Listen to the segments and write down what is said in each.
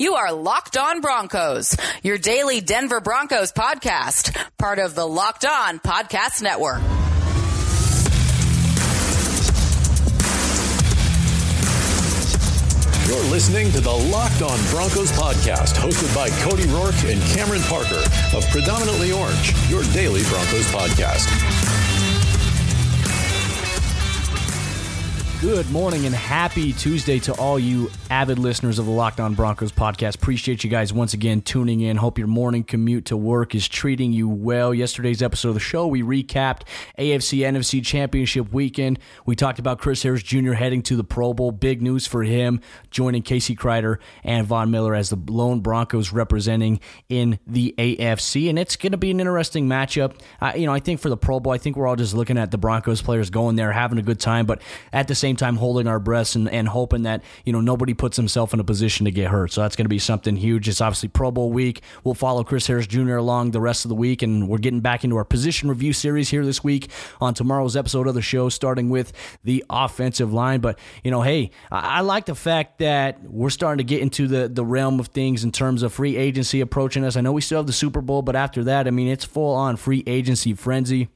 You are Locked On Broncos, your daily Denver Broncos podcast, part of the Locked On Podcast Network. You're listening to the Locked On Broncos podcast, hosted by Cody Roark and Cameron Parker of Predominantly Orange, your daily Broncos podcast. Good morning and happy Tuesday to all you avid listeners of the Locked On Broncos podcast. Appreciate you guys once again tuning in. Hope your morning commute to work is treating you well. Yesterday's episode of the show, we recapped AFC NFC Championship weekend. We talked about Chris Harris Jr. heading to the Pro Bowl. Big news for him, joining Casey Kreiter and Von Miller as the lone Broncos representing in the AFC. And it's going to be an interesting matchup. You know, I think for the Pro Bowl, I think we're all just looking at the Broncos players going there, having a good time, but at the same time, holding our breaths and, and hoping that, you know, nobody puts himself in a position to get hurt. So that's going to be something huge. It's obviously Pro Bowl week. We'll follow Chris Harris Jr. along the rest of the week, and we're getting back into our position review series here this week on tomorrow's episode of the show, starting with the offensive line. But, you know, hey, I, I like the fact that we're starting to get into the, the realm of things in terms of free agency approaching us. I know we still have the Super Bowl, but after that, I mean, it's full on free agency frenzy.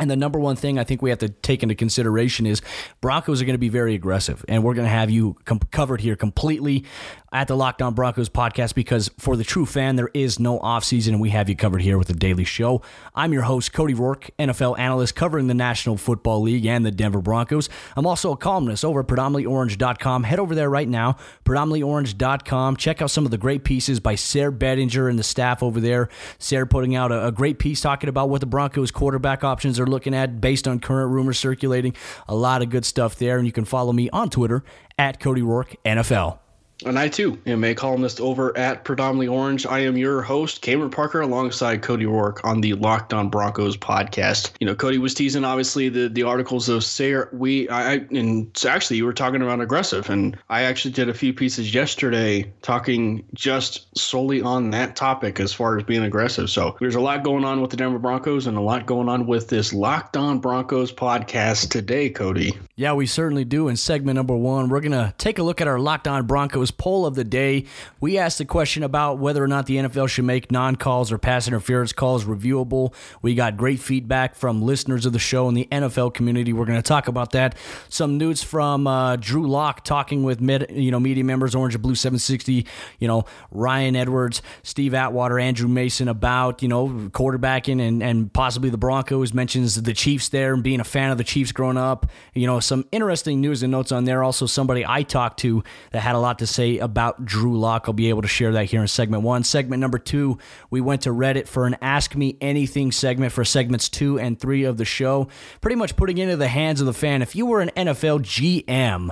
And the number one thing I think we have to take into consideration is Broncos are going to be very aggressive, and we're going to have you com- covered here completely at the Locked On Broncos podcast because for the true fan, there is no offseason, and we have you covered here with the daily show. I'm your host, Cody Roark, NFL analyst covering the National Football League and the Denver Broncos. I'm also a columnist over at predominantlyorange.com. Head over there right now, predominantlyorange.com. Check out some of the great pieces by Sarah Bedinger and the staff over there. Sarah putting out a, a great piece talking about what the Broncos quarterback options are looking at based on current rumors circulating. A lot of good stuff there, and you can follow me on Twitter at Cody Roark NFL. And I too am a columnist over at Predominantly Orange. I am your host, Cameron Parker, alongside Cody Roark on the Locked On Broncos podcast. You know, Cody was teasing obviously the the articles of Sayre. We I and actually you were talking about aggressive, and I actually did a few pieces yesterday talking just solely on that topic as far as being aggressive. So there's a lot going on with the Denver Broncos and a lot going on with this Locked On Broncos podcast today, Cody. Yeah, we certainly do. In segment number one, we're gonna take a look at our Locked On Poll of the day. We asked the question about whether or not the NFL should make non calls or pass interference calls reviewable. We got great feedback from listeners of the show and the NFL community. We're going to talk about that. Some news from uh, Drew Lock talking with you know media members, Orange and Blue 760. You know Ryan Edwards, Steve Atwater, Andrew Mason about you know quarterbacking and and possibly the Broncos. Mentions the Chiefs there and being a fan of the Chiefs growing up. You know some interesting news and notes on there. Also somebody I talked to that had a lot to say about Drew Lock. I'll be able to share that here in segment one. Segment number two, we went to Reddit for an Ask Me Anything segment for segments two and three of the show. Pretty much putting into the hands of the fan. If you were an NFL GM,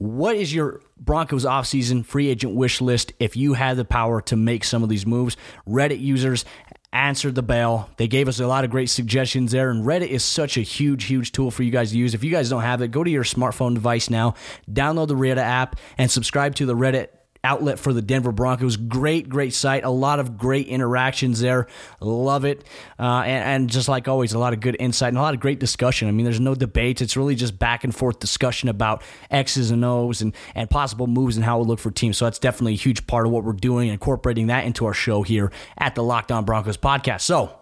what is your Broncos offseason free agent wish list if you had the power to make some of these moves? Reddit users answered the bell. They gave us a lot of great suggestions there, and Reddit is such a huge, huge tool for you guys to use. If you guys don't have it, go to your smartphone device now, download the Reddit app, and subscribe to the Reddit outlet for the Denver Broncos. Great, great site. A lot of great interactions there. Love it. Uh, and, and, just like always, a lot of good insight and a lot of great discussion. I mean, there's no debates. It's really just back and forth discussion about X's and O's and, and possible moves and how we look for teams. So that's definitely a huge part of what we're doing, incorporating that into our show here at the Locked On Broncos podcast. So,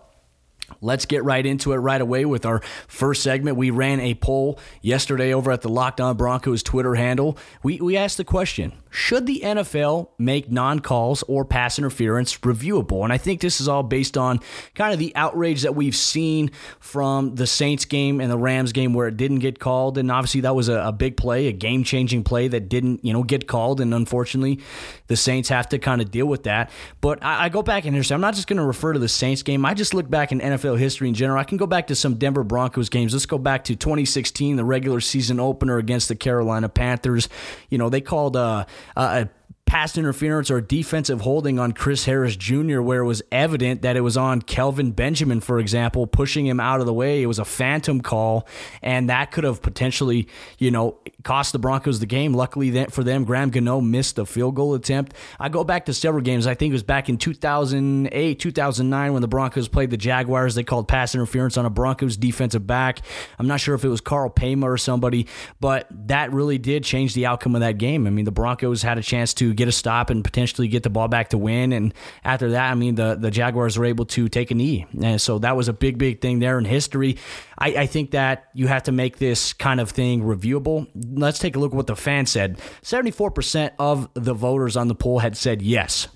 Let's get right into it right away with our first segment. We ran a poll yesterday over at the Locked On Broncos Twitter handle. We, we asked the question should the NFL make non calls or pass interference reviewable? And I think this is all based on kind of the outrage that we've seen from the Saints game and the Rams game where it didn't get called. And obviously, that was a, a big play, a game changing play that didn't, you know, get called. And unfortunately, the Saints have to kind of deal with that. But I, I go back and say, I'm not just going to refer to the Saints game. I just look back in NFL history in general. I can go back to some Denver Broncos games. Let's go back to 2016, the regular season opener against the Carolina Panthers. You know, they called, uh, uh, pass interference or defensive holding on Chris Harris Jr., where it was evident that it was on Kelvin Benjamin, for example, pushing him out of the way. It was a phantom call, and that could have potentially, you know, cost the Broncos the game. Luckily for them, Graham Gano missed a field goal attempt. I go back to several games. I think it was back in 2008, 2009 when the Broncos played the Jaguars. They called pass interference on a Broncos defensive back. I'm not sure if it was Karl Paymah or somebody, but that really did change the outcome of that game. I mean, the Broncos had a chance to get a stop and potentially get the ball back to win. And after that, I mean, the, the Jaguars were able to take a knee. And so that was a big, big thing there in history. I, I think that you have to make this kind of thing reviewable. Let's take a look at what the fans said. 74% of the voters on the poll had said yes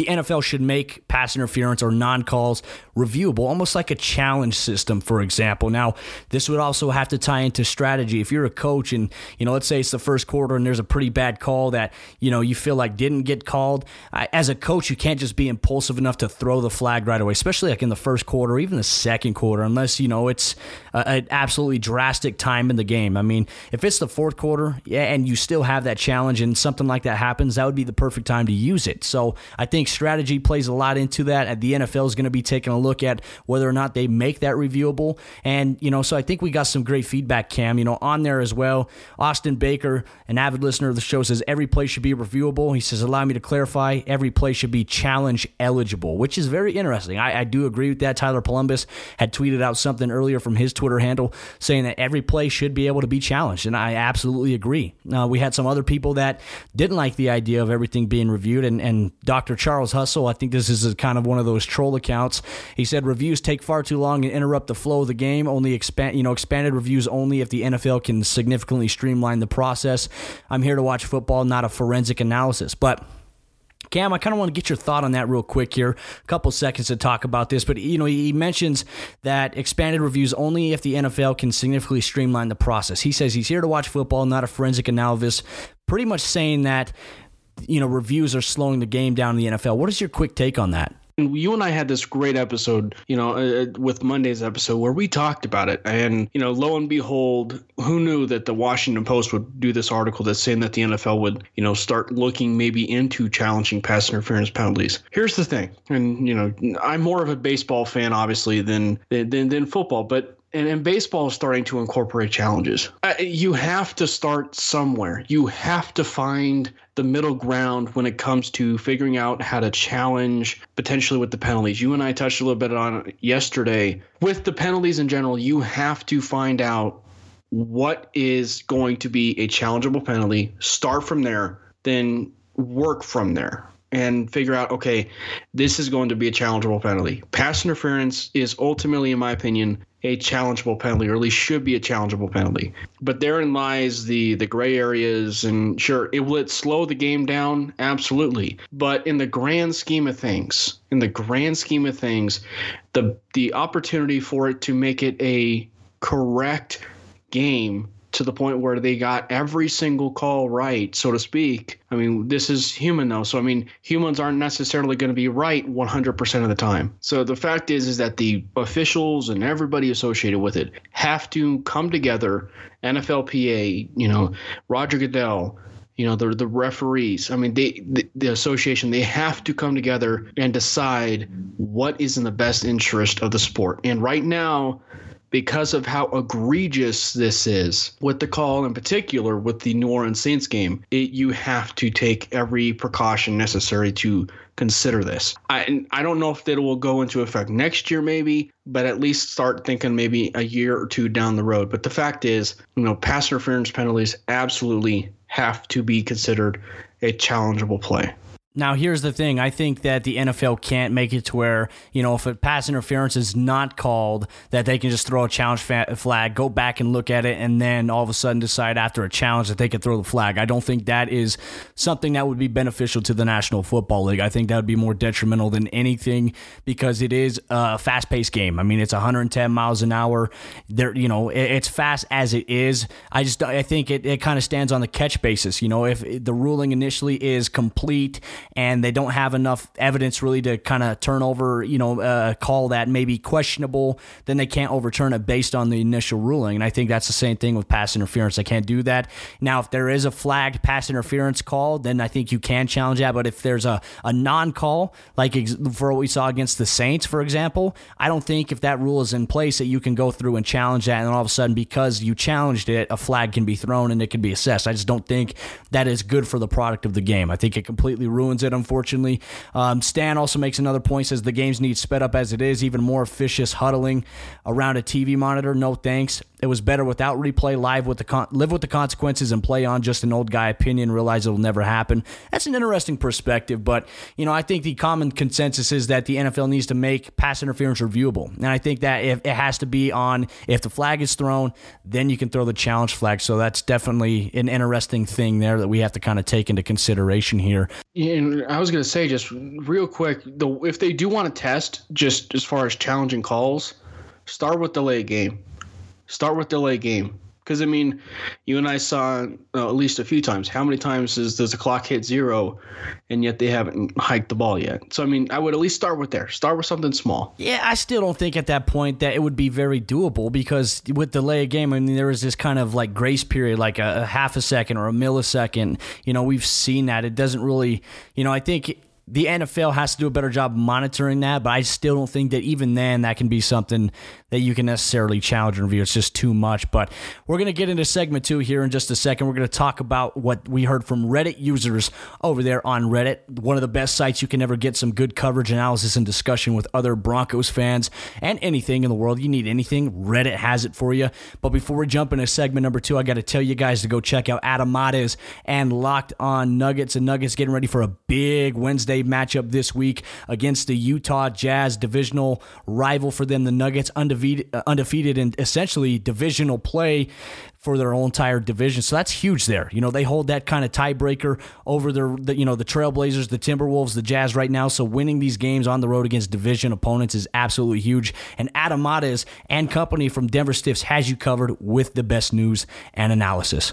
the NFL should make pass interference or non calls reviewable, almost like a challenge system, for example. Now, this would also have to tie into strategy. If you're a coach and, you know, let's say it's the first quarter and there's a pretty bad call that, you know, you feel like didn't get called, as a coach, you can't just be impulsive enough to throw the flag right away, especially like in the first quarter even the second quarter, unless, you know, it's an absolutely drastic time in the game. I mean, if it's the fourth quarter yeah, and you still have that challenge and something like that happens, that would be the perfect time to use it. So I think strategy plays a lot into that. The NFL is going to be taking a look at whether or not they make that reviewable. And, you know, so I think we got some great feedback, Cam, you know, on there as well. Austin Baker, an avid listener of the show, says every play should be reviewable. He says, allow me to clarify, every play should be challenge eligible, which is very interesting. I, I do agree with that. Tyler Columbus had tweeted out something earlier from his Twitter handle saying that every play should be able to be challenged. And I absolutely agree. Uh, we had some other people that didn't like the idea of everything being reviewed. And, and Dr. Charles Hustle, I think this is kind of one of those troll accounts. He said reviews take far too long and interrupt the flow of the game. Only expand, you know, expanded reviews only if the NFL can significantly streamline the process. I'm here to watch football, not a forensic analysis. But Cam, I kind of want to get your thought on that real quick here. A couple seconds to talk about this, but you know, he mentions that expanded reviews only if the NFL can significantly streamline the process. He says he's here to watch football, not a forensic analysis. Pretty much saying that you know reviews are slowing the game down in the NFL. What is your quick take on that? You and I had this great episode, you know, uh, uh, with Monday's episode where we talked about it. And, you know, lo and behold, who knew that the Washington Post would do this article that's saying that the NFL would, you know, start looking maybe into challenging pass interference penalties. Here's the thing. And, you know, I'm more of a baseball fan, obviously, than, than, than football, but and, and baseball is starting to incorporate challenges. Uh, you have to start somewhere. You have to find the middle ground when it comes to figuring out how to challenge potentially with the penalties. You and I touched a little bit on yesterday. With the penalties in general, you have to find out what is going to be a challengeable penalty, start from there, then work from there and figure out okay this is going to be a challengeable penalty pass interference is ultimately in my opinion a challengeable penalty, or at least should be a challengeable penalty. But therein lies the the gray areas, and sure, it will it slow the game down, absolutely. But in the grand scheme of things, in the grand scheme of things, the the opportunity for it to make it a correct game to the point where they got every single call right, so to speak. I mean, this is human though, so I mean, humans aren't necessarily going to be right 100% of the time. So the fact is, is that the officials and everybody associated with it have to come together. NFLPA, you know, Roger Goodell, you know the the referees i mean they the, the, association they have to come together and decide what is in the best interest of the sport and right now because of how egregious this is with the call in particular with the New Orleans Saints game. It, you have to take every precaution necessary to consider this. I I don't know if it will go into effect next year maybe, but at least start thinking maybe a year or two down the road. But the fact is, you know, pass interference penalties absolutely have to be considered a challengeable play. Now, here's the thing. I think that the NFL can't make it to where, you know, if a pass interference is not called, that they can just throw a challenge flag, go back and look at it, and then all of a sudden decide after a challenge that they could throw the flag. I don't think that is something that would be beneficial to the National Football League. I think that would be more detrimental than anything because it is a fast paced game. I mean, it's 110 miles an hour. There, you know, it's fast as it is. I just, I think it, it kind of stands on the catch basis. You know, if the ruling initially is complete, and they don't have enough evidence really to kind of turn over, you know, a call that may be questionable, then they can't overturn it based on the initial ruling. And I think that's the same thing with pass interference. They can't do that. Now, if there is a flagged pass interference call, then I think you can challenge that. But if there's a, a non call, like for what we saw against the Saints, for example, I don't think if that rule is in place that you can go through and challenge that. And all of a sudden, because you challenged it, a flag can be thrown and it can be assessed. I just don't think that is good for the product of the game. I think it completely ruins it, unfortunately. Um, Stan also makes another point, says the games need sped up as it is, even more officious huddling around a TV monitor. No thanks. It was better without replay, live with the con- live with the consequences, and play on just an old guy opinion. Realize it'll never happen. That's an interesting perspective, but you know I think the common consensus is that the NFL needs to make pass interference reviewable, and I think that if it has to be on if the flag is thrown, then you can throw the challenge flag. So that's definitely an interesting thing there that we have to kind of take into consideration here. And I was going to say just real quick, the if they do want to test just as far as challenging calls, start with delay game Start with delay game. Because I mean, you and I saw uh, at least a few times. How many times is, does the clock hit zero, and yet they haven't hiked the ball yet? So I mean, I would at least start with there. Start with something small. Yeah, I still don't think at that point that it would be very doable because with delay a game, I mean, there is this kind of like grace period, like a, a half a second or a millisecond. You know, we've seen that. It doesn't really. You know, I think the NFL has to do a better job monitoring that, but I still don't think that even then that can be something that you can necessarily challenge and review. It's just too much. But we're going to get into segment two here in just a second. We're going to talk about what we heard from Reddit users over there on Reddit, one of the best sites you can ever get some good coverage, analysis, and discussion with other Broncos fans and anything in the world. You need anything, Reddit has it for you. But before we jump into segment number two, I got to tell you guys to go check out Adam Mares and Locked On Nuggets and Nuggets getting ready for a big Wednesday matchup this week against the Utah Jazz, divisional rival for them. The Nuggets undefeated, uh, undefeated in essentially divisional play for their whole entire division. So that's huge there. You know, they hold that kind of tiebreaker over their, the, you know, the Trailblazers, the Timberwolves, the Jazz right now. So winning these games on the road against division opponents is absolutely huge. And Adam and company from Denver Stiffs has you covered with the best news and analysis.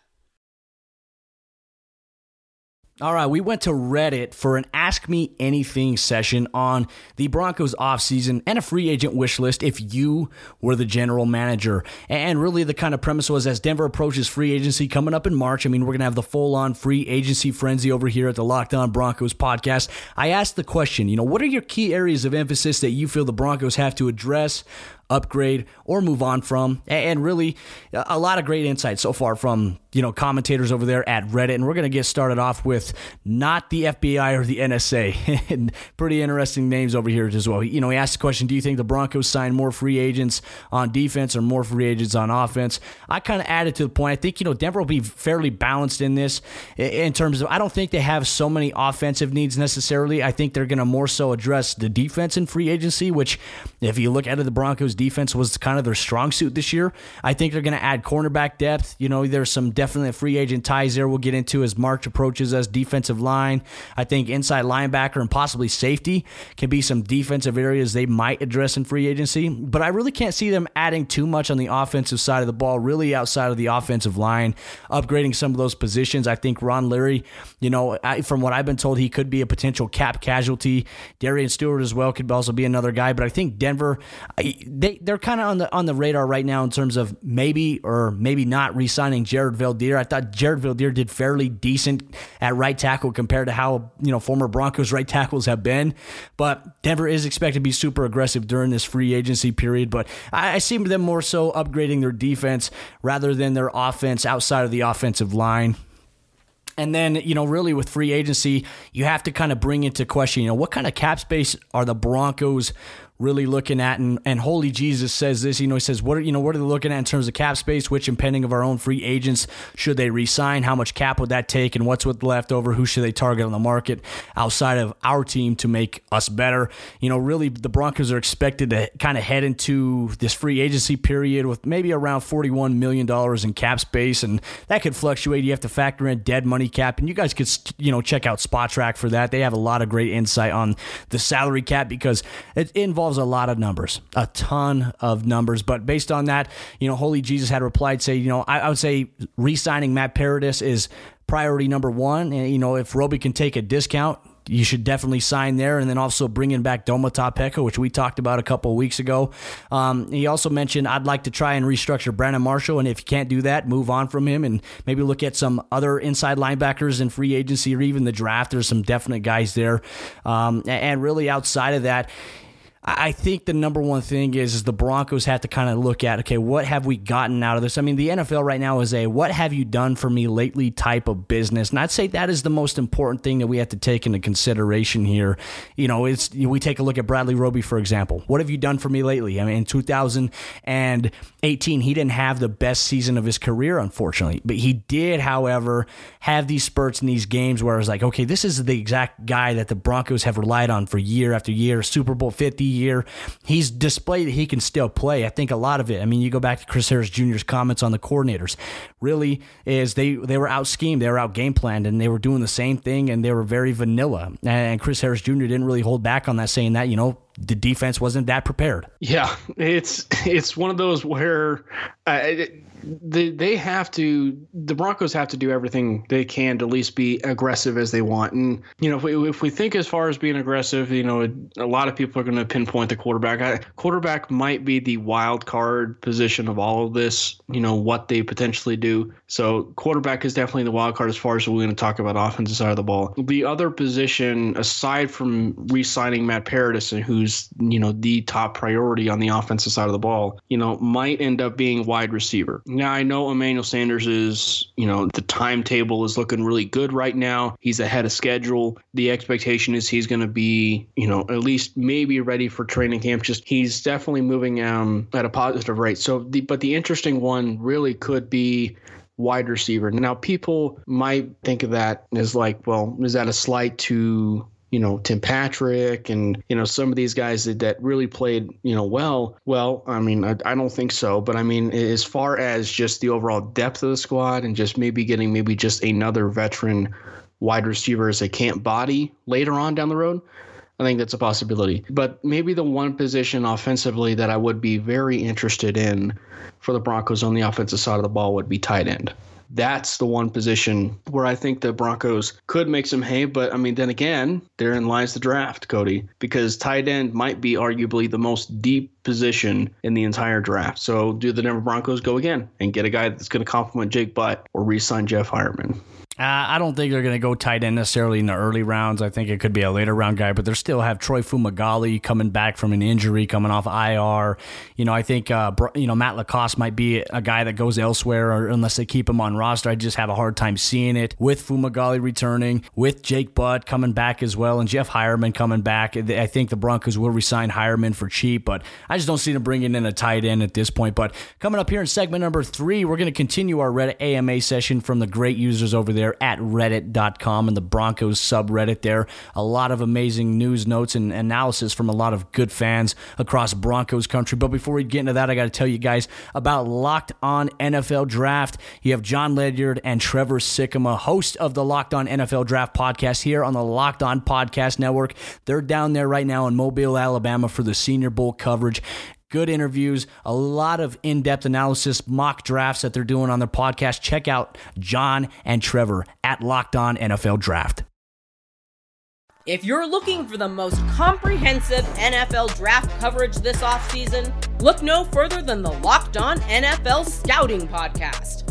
All right, we went to Reddit for an Ask Me Anything session on the Broncos offseason and a free agent wish list if you were the general manager. And really, the kind of premise was as Denver approaches free agency coming up in March, I mean, we're going to have the full on free agency frenzy over here at the Locked On Broncos podcast. I asked the question, you know, what are your key areas of emphasis that you feel the Broncos have to address upgrade, or move on from. And really, a lot of great insights so far from you know commentators over there at Reddit. And we're going to get started off with not the FBI or the NSA. Pretty interesting names over here as well. You know, he asked the question: Do you think the Broncos sign more free agents on defense or more free agents on offense? I kind of added to the point. I think you know Denver will be fairly balanced in this in terms of. I don't think they have so many offensive needs necessarily. I think they're going to more so address the defense in free agency, which if you look at it, the Broncos defense was kind of their strong suit this year. I think they're going to add cornerback depth. You know, there's some definitely a free agent ties there we'll get into as March approaches us. Defensive line, I think inside linebacker and possibly safety can be some defensive areas they might address in free agency. But I really can't see them adding too much on the offensive side of the ball, really outside of the offensive line, upgrading some of those positions. I think Ron Leary, you know, I, from what I've been told, he could be a potential cap casualty. Darian Stewart as well could also be another guy. But I think Denver, they they are kind of on the on the radar right now in terms of maybe or maybe not re-signing Jared Veldheer. I thought Jared Veldheer did fairly decent at right tackle compared to how you know former Broncos right tackles have been. But Denver is expected to be super aggressive during this free agency period. But I, I see them more so upgrading their defense rather than their offense outside of the offensive line. And then, you know, really with free agency, you have to kind of bring into question, you know, what kind of cap space are the Broncos really looking at and, and holy jesus says this you know he says what are you know what are they looking at in terms of cap space which impending of our own free agents should they resign? How much cap would that take? And what's with left over who should they target on the market outside of our team to make us better? You know really the broncos are expected to kind of head into this free agency period with maybe around 41 million dollars in cap space and that could fluctuate. You have to factor in dead money cap and you guys could you know check out Spotrac for that. They have a lot of great insight on the salary cap because it involves involves a lot of numbers, a ton of numbers. But based on that, you know, Holy Jesus had replied, say, you know, I, I would say re signing Matt Paradis is priority number one. And, you know, if Roby can take a discount, you should definitely sign there. And then also bringing back Domata Peko, which we talked about a couple weeks ago. Um, he also mentioned, I'd like to try and restructure Brandon Marshall. And if you can't do that, move on from him and maybe look at some other inside linebackers in free agency or even the draft. There's some definite guys there. Um, and really outside of that, I think the number one thing is, is the Broncos have to kind of look at okay, what have we gotten out of this? I mean, the NFL right now is a what have you done for me lately type of business, and I'd say that is the most important thing that we have to take into consideration here. You know, it's we take a look at Bradley Roby for example. What have you done for me lately? I mean, in 2018, he didn't have the best season of his career, unfortunately, but he did, however, have these spurts in these games where I was like, okay, this is the exact guy that the Broncos have relied on for year after year, Super Bowl 50 year. He's displayed that he can still play. I think a lot of it. I mean, you go back to Chris Harris Jr.'s comments on the coordinators. Really, is they they were out schemed, they were out game planned, and they were doing the same thing, and they were very vanilla. And Chris Harris Jr. didn't really hold back on that, saying that you know the defense wasn't that prepared. Yeah, it's it's one of those where uh, it, they they have to the Broncos have to do everything they can to at least be aggressive as they want. And you know, if we, if we think as far as being aggressive, you know, a lot of people are going to pinpoint the quarterback. I, quarterback might be the wild card position of all of this. You know what they potentially do. So quarterback is definitely the wild card as far as we're going to talk about offensive side of the ball. The other position, aside from re-signing Matt Paradis, who's you know the top priority on the offensive side of the ball, you know, might end up being wide receiver. Now I know Emmanuel Sanders is, you know, the timetable is looking really good right now. He's ahead of schedule. The expectation is he's going to be, you know, at least maybe ready for training camp. Just he's definitely moving um, at a positive rate. So, the, but the interesting one really could be wide receiver. Now, people might think of that as like, well, is that a slight to you know Tim Patrick and you know some of these guys that, that really played you know well. Well, I mean I, I don't think so, but I mean as far as just the overall depth of the squad and just maybe getting maybe just another veteran wide receiver as a camp body later on down the road. I think that's a possibility. But maybe the one position offensively that I would be very interested in for the Broncos on the offensive side of the ball would be tight end that's the one position where I think the Broncos could make some hay. But I mean, then again, therein lies the draft, Cody, because tight end might be arguably the most deep position in the entire draft. So do the Denver Broncos go again and get a guy that's going to complement Jake Butt or re sign Jeff Heuerman? Uh, I don't think they're going to go tight end necessarily in the early rounds. I think it could be a later round guy, but they still have Troy Fumagalli coming back from an injury, coming off IR. You know, I think uh, you know Matt LaCosse might be a guy that goes elsewhere, or unless they keep him on roster. I just have a hard time seeing it with Fumagalli returning, with Jake Butt coming back as well, and Jeff Heuerman coming back. I think the Broncos will resign Heuerman for cheap, but I just don't see them bringing in a tight end at this point. But coming up here in segment number three, we're going to continue our Reddit AMA session from the great users over there there at reddit.com and the Broncos subreddit there. A lot of amazing news notes and analysis from a lot of good fans across Broncos country. But before we get into that, I got to tell you guys about Locked On NFL Draft. You have John Ledyard and Trevor Sikkema, host of the Locked On NFL Draft podcast here on the Locked On Podcast Network. They're down there right now in Mobile, Alabama for the Senior Bowl coverage good interviews, a lot of in depth analysis, mock drafts that they're doing on their podcast. Check out John and Trevor at Locked On NFL Draft. If you're looking for the most comprehensive NFL draft coverage this offseason, look no further than the Locked On NFL Scouting Podcast.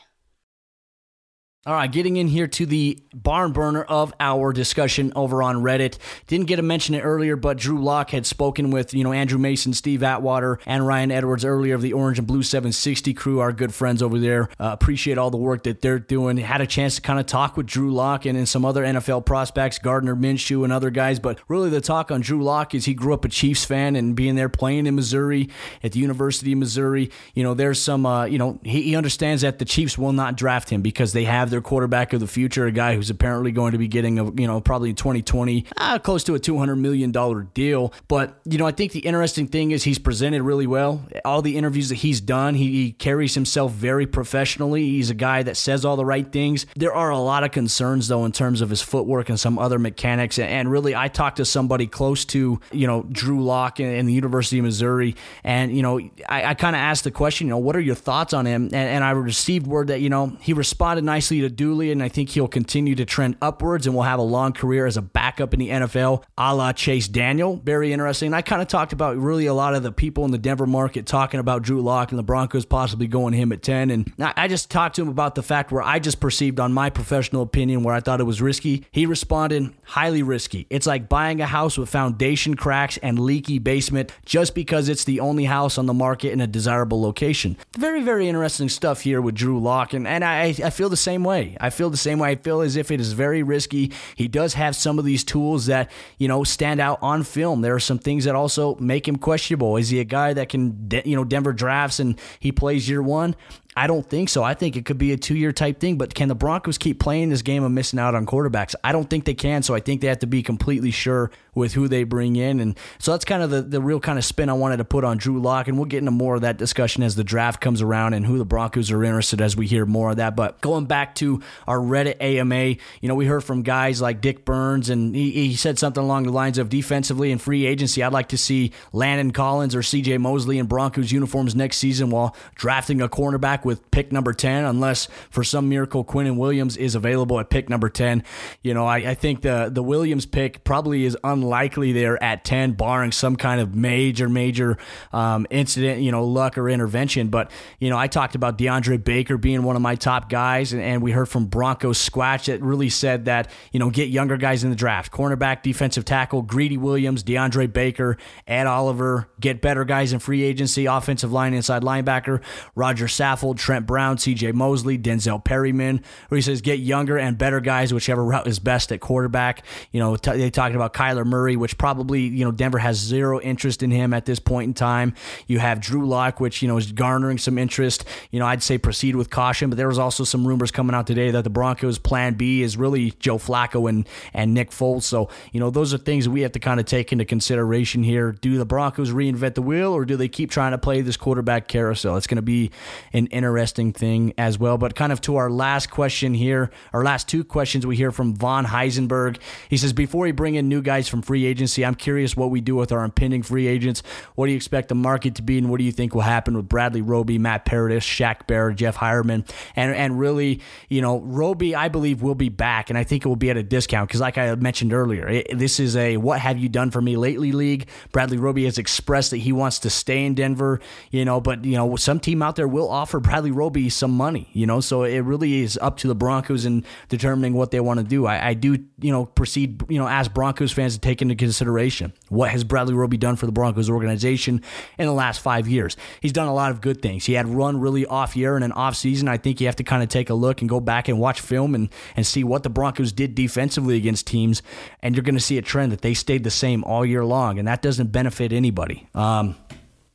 All right, getting in here to the barn burner of our discussion over on Reddit. Didn't get to mention it earlier, but Drew Lock had spoken with, you know, Andrew Mason, Steve Atwater, and Ryan Edwards earlier of the Orange and Blue 760 crew, our good friends over there. Uh, appreciate all the work that they're doing. Had a chance to kind of talk with Drew Lock and, some other NFL prospects, Gardner Minshew and other guys. But really, the talk on Drew Lock is he grew up a Chiefs fan and being there playing in Missouri at the University of Missouri. You know, there's some, uh, you know, he, he understands that the Chiefs will not draft him because they have their quarterback of the future, a guy who's apparently going to be getting a you know probably in 2020 uh, close to a 200 million dollar deal. But you know I think the interesting thing is he's presented really well. All the interviews that he's done, he, he carries himself very professionally. He's a guy that says all the right things. There are a lot of concerns though in terms of his footwork and some other mechanics. And really, I talked to somebody close to you know Drew Lock in, the University of Missouri, and you know I, I kind of asked the question, you know, what are your thoughts on him? And, and I received word that you know he responded nicely to Dooley and I think he'll continue to trend upwards and will have a long career as a backup in the NFL, a la Chase Daniel. Very interesting. I kind of talked about really a lot of the people in the Denver market talking about Drew Lock and the Broncos possibly going him at 10. And I just talked to him about the fact where I just perceived on my professional opinion where I thought it was risky. He responded, highly risky. It's like buying a house with foundation cracks and leaky basement just because it's the only house on the market in a desirable location. Very, very interesting stuff here with Drew Lock. And, and I, I feel the same way. I feel the same way. I feel as if it is very risky. He does have some of these tools that, you know, stand out on film. There are some things that also make him questionable. Is he a guy that can, you know, Denver drafts and he plays year one? I don't think so. I think it could be a two year type thing, but can the Broncos keep playing this game of missing out on quarterbacks? I don't think they can. So I think they have to be completely sure with who they bring in. And so that's kind of the, the real kind of spin I wanted to put on Drew Lock. And we'll get into more of that discussion as the draft comes around and who the Broncos are interested as we hear more of that. But going back to our Reddit AMA, you know, we heard from guys like Dick Burns, and he, he said something along the lines of defensively and free agency. I'd like to see Landon Collins or CJ Mosley in Broncos uniforms next season while drafting a cornerback with pick number 10, unless for some miracle Quinnen Williams is available at pick number 10. You know, I, I think the, the Williams pick probably is unlikely there at 10, barring some kind of major, major um, incident, you know, luck or intervention. But, you know, I talked about DeAndre Baker being one of my top guys, and, and we heard from Broncos Squatch that really said that, you know, get younger guys in the draft cornerback, defensive tackle, Greedy Williams, DeAndre Baker, Ed Oliver, get better guys in free agency, offensive line, inside linebacker, Rodger Saffold, Trent Brown, CJ Mosley, Denzel Perryman, where he says get younger and better guys, whichever route is best at quarterback. You know, t- they talking about Kyler Murray, which probably, you know, Denver has zero interest in him at this point in time. You have Drew Lock, which, you know, is garnering some interest. You know, I'd say proceed with caution, but there was also some rumors coming out today that the Broncos' plan B is really Joe Flacco and, and Nick Foles. So, you know, those are things we have to kind of take into consideration here. Do the Broncos reinvent the wheel or do they keep trying to play this quarterback carousel? It's going to be an interesting thing as well. But kind of to our last question here, our last two questions we hear from Von Heisenberg. He says, Before we bring in new guys from free agency, I'm curious what we do with our impending free agents. What do you expect the market to be, and what do you think will happen with Bradley Roby, Matt Paradis, Shaq Barrett, Jeff Heuerman? And, and really, you know, Roby, I believe, will be back, and I think it will be at a discount because, like I mentioned earlier, it, this is a what have you done for me lately league. Bradley Roby has expressed that he wants to stay in Denver, you know, but, you know, some team out there will offer Bradley Roby some money, you know, so it really is up to the Broncos in determining what they want to do. I, I do, you know, proceed, you know, ask Broncos fans to take into consideration what has Bradley Roby done for the Broncos organization in the last five years. He's done a lot of good things. He had run really off year and an off season. I think you have to kind of take a look and go back and watch film and, and see what the Broncos did defensively against teams. And you're going to see a trend that they stayed the same all year long. And that doesn't benefit anybody. Um,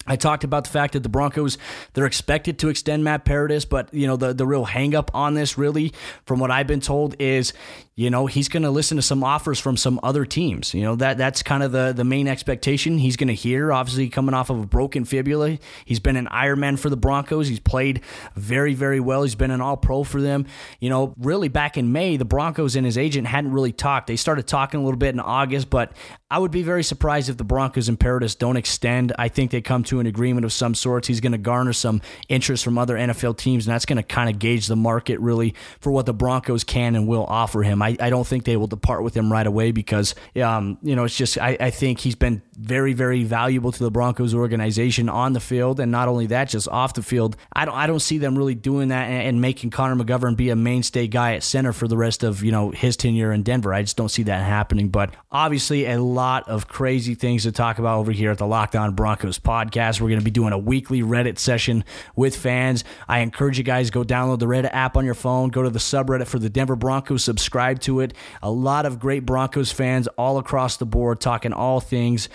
I talked about the fact that the Broncos they're expected to extend Matt Paradis, but you know the the real hangup on this really, from what I've been told, is you know he's going to listen to some offers from some other teams. You know that that's kind of the the main expectation he's going to hear. Obviously, coming off of a broken fibula, he's been an Ironman for the Broncos. He's played very very well. He's been an All Pro for them. You know, really back in May, the Broncos and his agent hadn't really talked. They started talking a little bit in August, but I would be very surprised if the Broncos and Paradis don't extend. I think they come to an agreement of some sorts. He's going to garner some interest from other NFL teams, and that's going to kind of gauge the market really for what the Broncos can and will offer him. I, I don't think they will depart with him right away because, um, you know, it's just, I, I think he's been very, very valuable to the Broncos organization on the field, and not only that, just off the field. I don't, I don't see them really doing that and, and making Connor McGovern be a mainstay guy at center for the rest of, you know, his tenure in Denver. I just don't see that happening. But obviously, a lot of crazy things to talk about over here at the Locked On Broncos podcast. We're going to be doing a weekly Reddit session with fans. I encourage you guys go download the Reddit app on your phone, go to the subreddit for the Denver Broncos, subscribe to it. A lot of great Broncos fans all across the board talking all things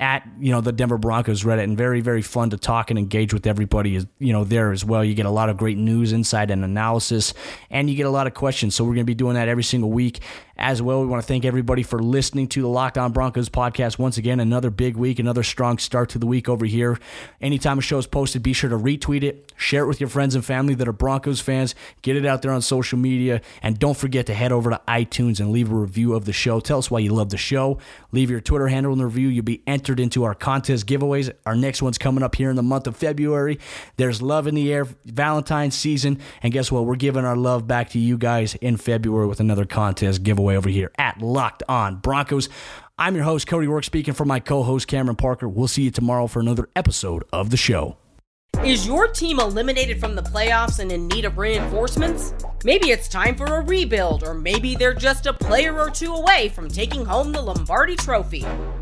at you know the Denver Broncos Reddit and very very fun to talk and engage with everybody Is you know there as well. You get a lot of great news, insight, and analysis, and you get a lot of questions. So we're going to be doing that every single week as well. We want to thank everybody for listening to the Locked On Broncos podcast once again. Another big week, another strong start to the week over here. Anytime a show is posted, be sure to retweet it, share it with your friends and family that are Broncos fans, get it out there on social media, and don't forget to head over to iTunes and leave a review of the show. Tell us why you love the show. Leave your Twitter handle in the review. You'll be entered into our contest giveaways. Our next one's coming up here in the month of February. There's love in the air, Valentine's season, and guess what? We're giving our love back to you guys in February with another contest giveaway over here at Locked On Broncos. I'm your host, Cody Roark, speaking for my co host, Cameron Parker. We'll see you tomorrow for another episode of the show. Is your team eliminated from the playoffs and in need of reinforcements? Maybe it's time for a rebuild, or maybe they're just a player or two away from taking home the Lombardi Trophy.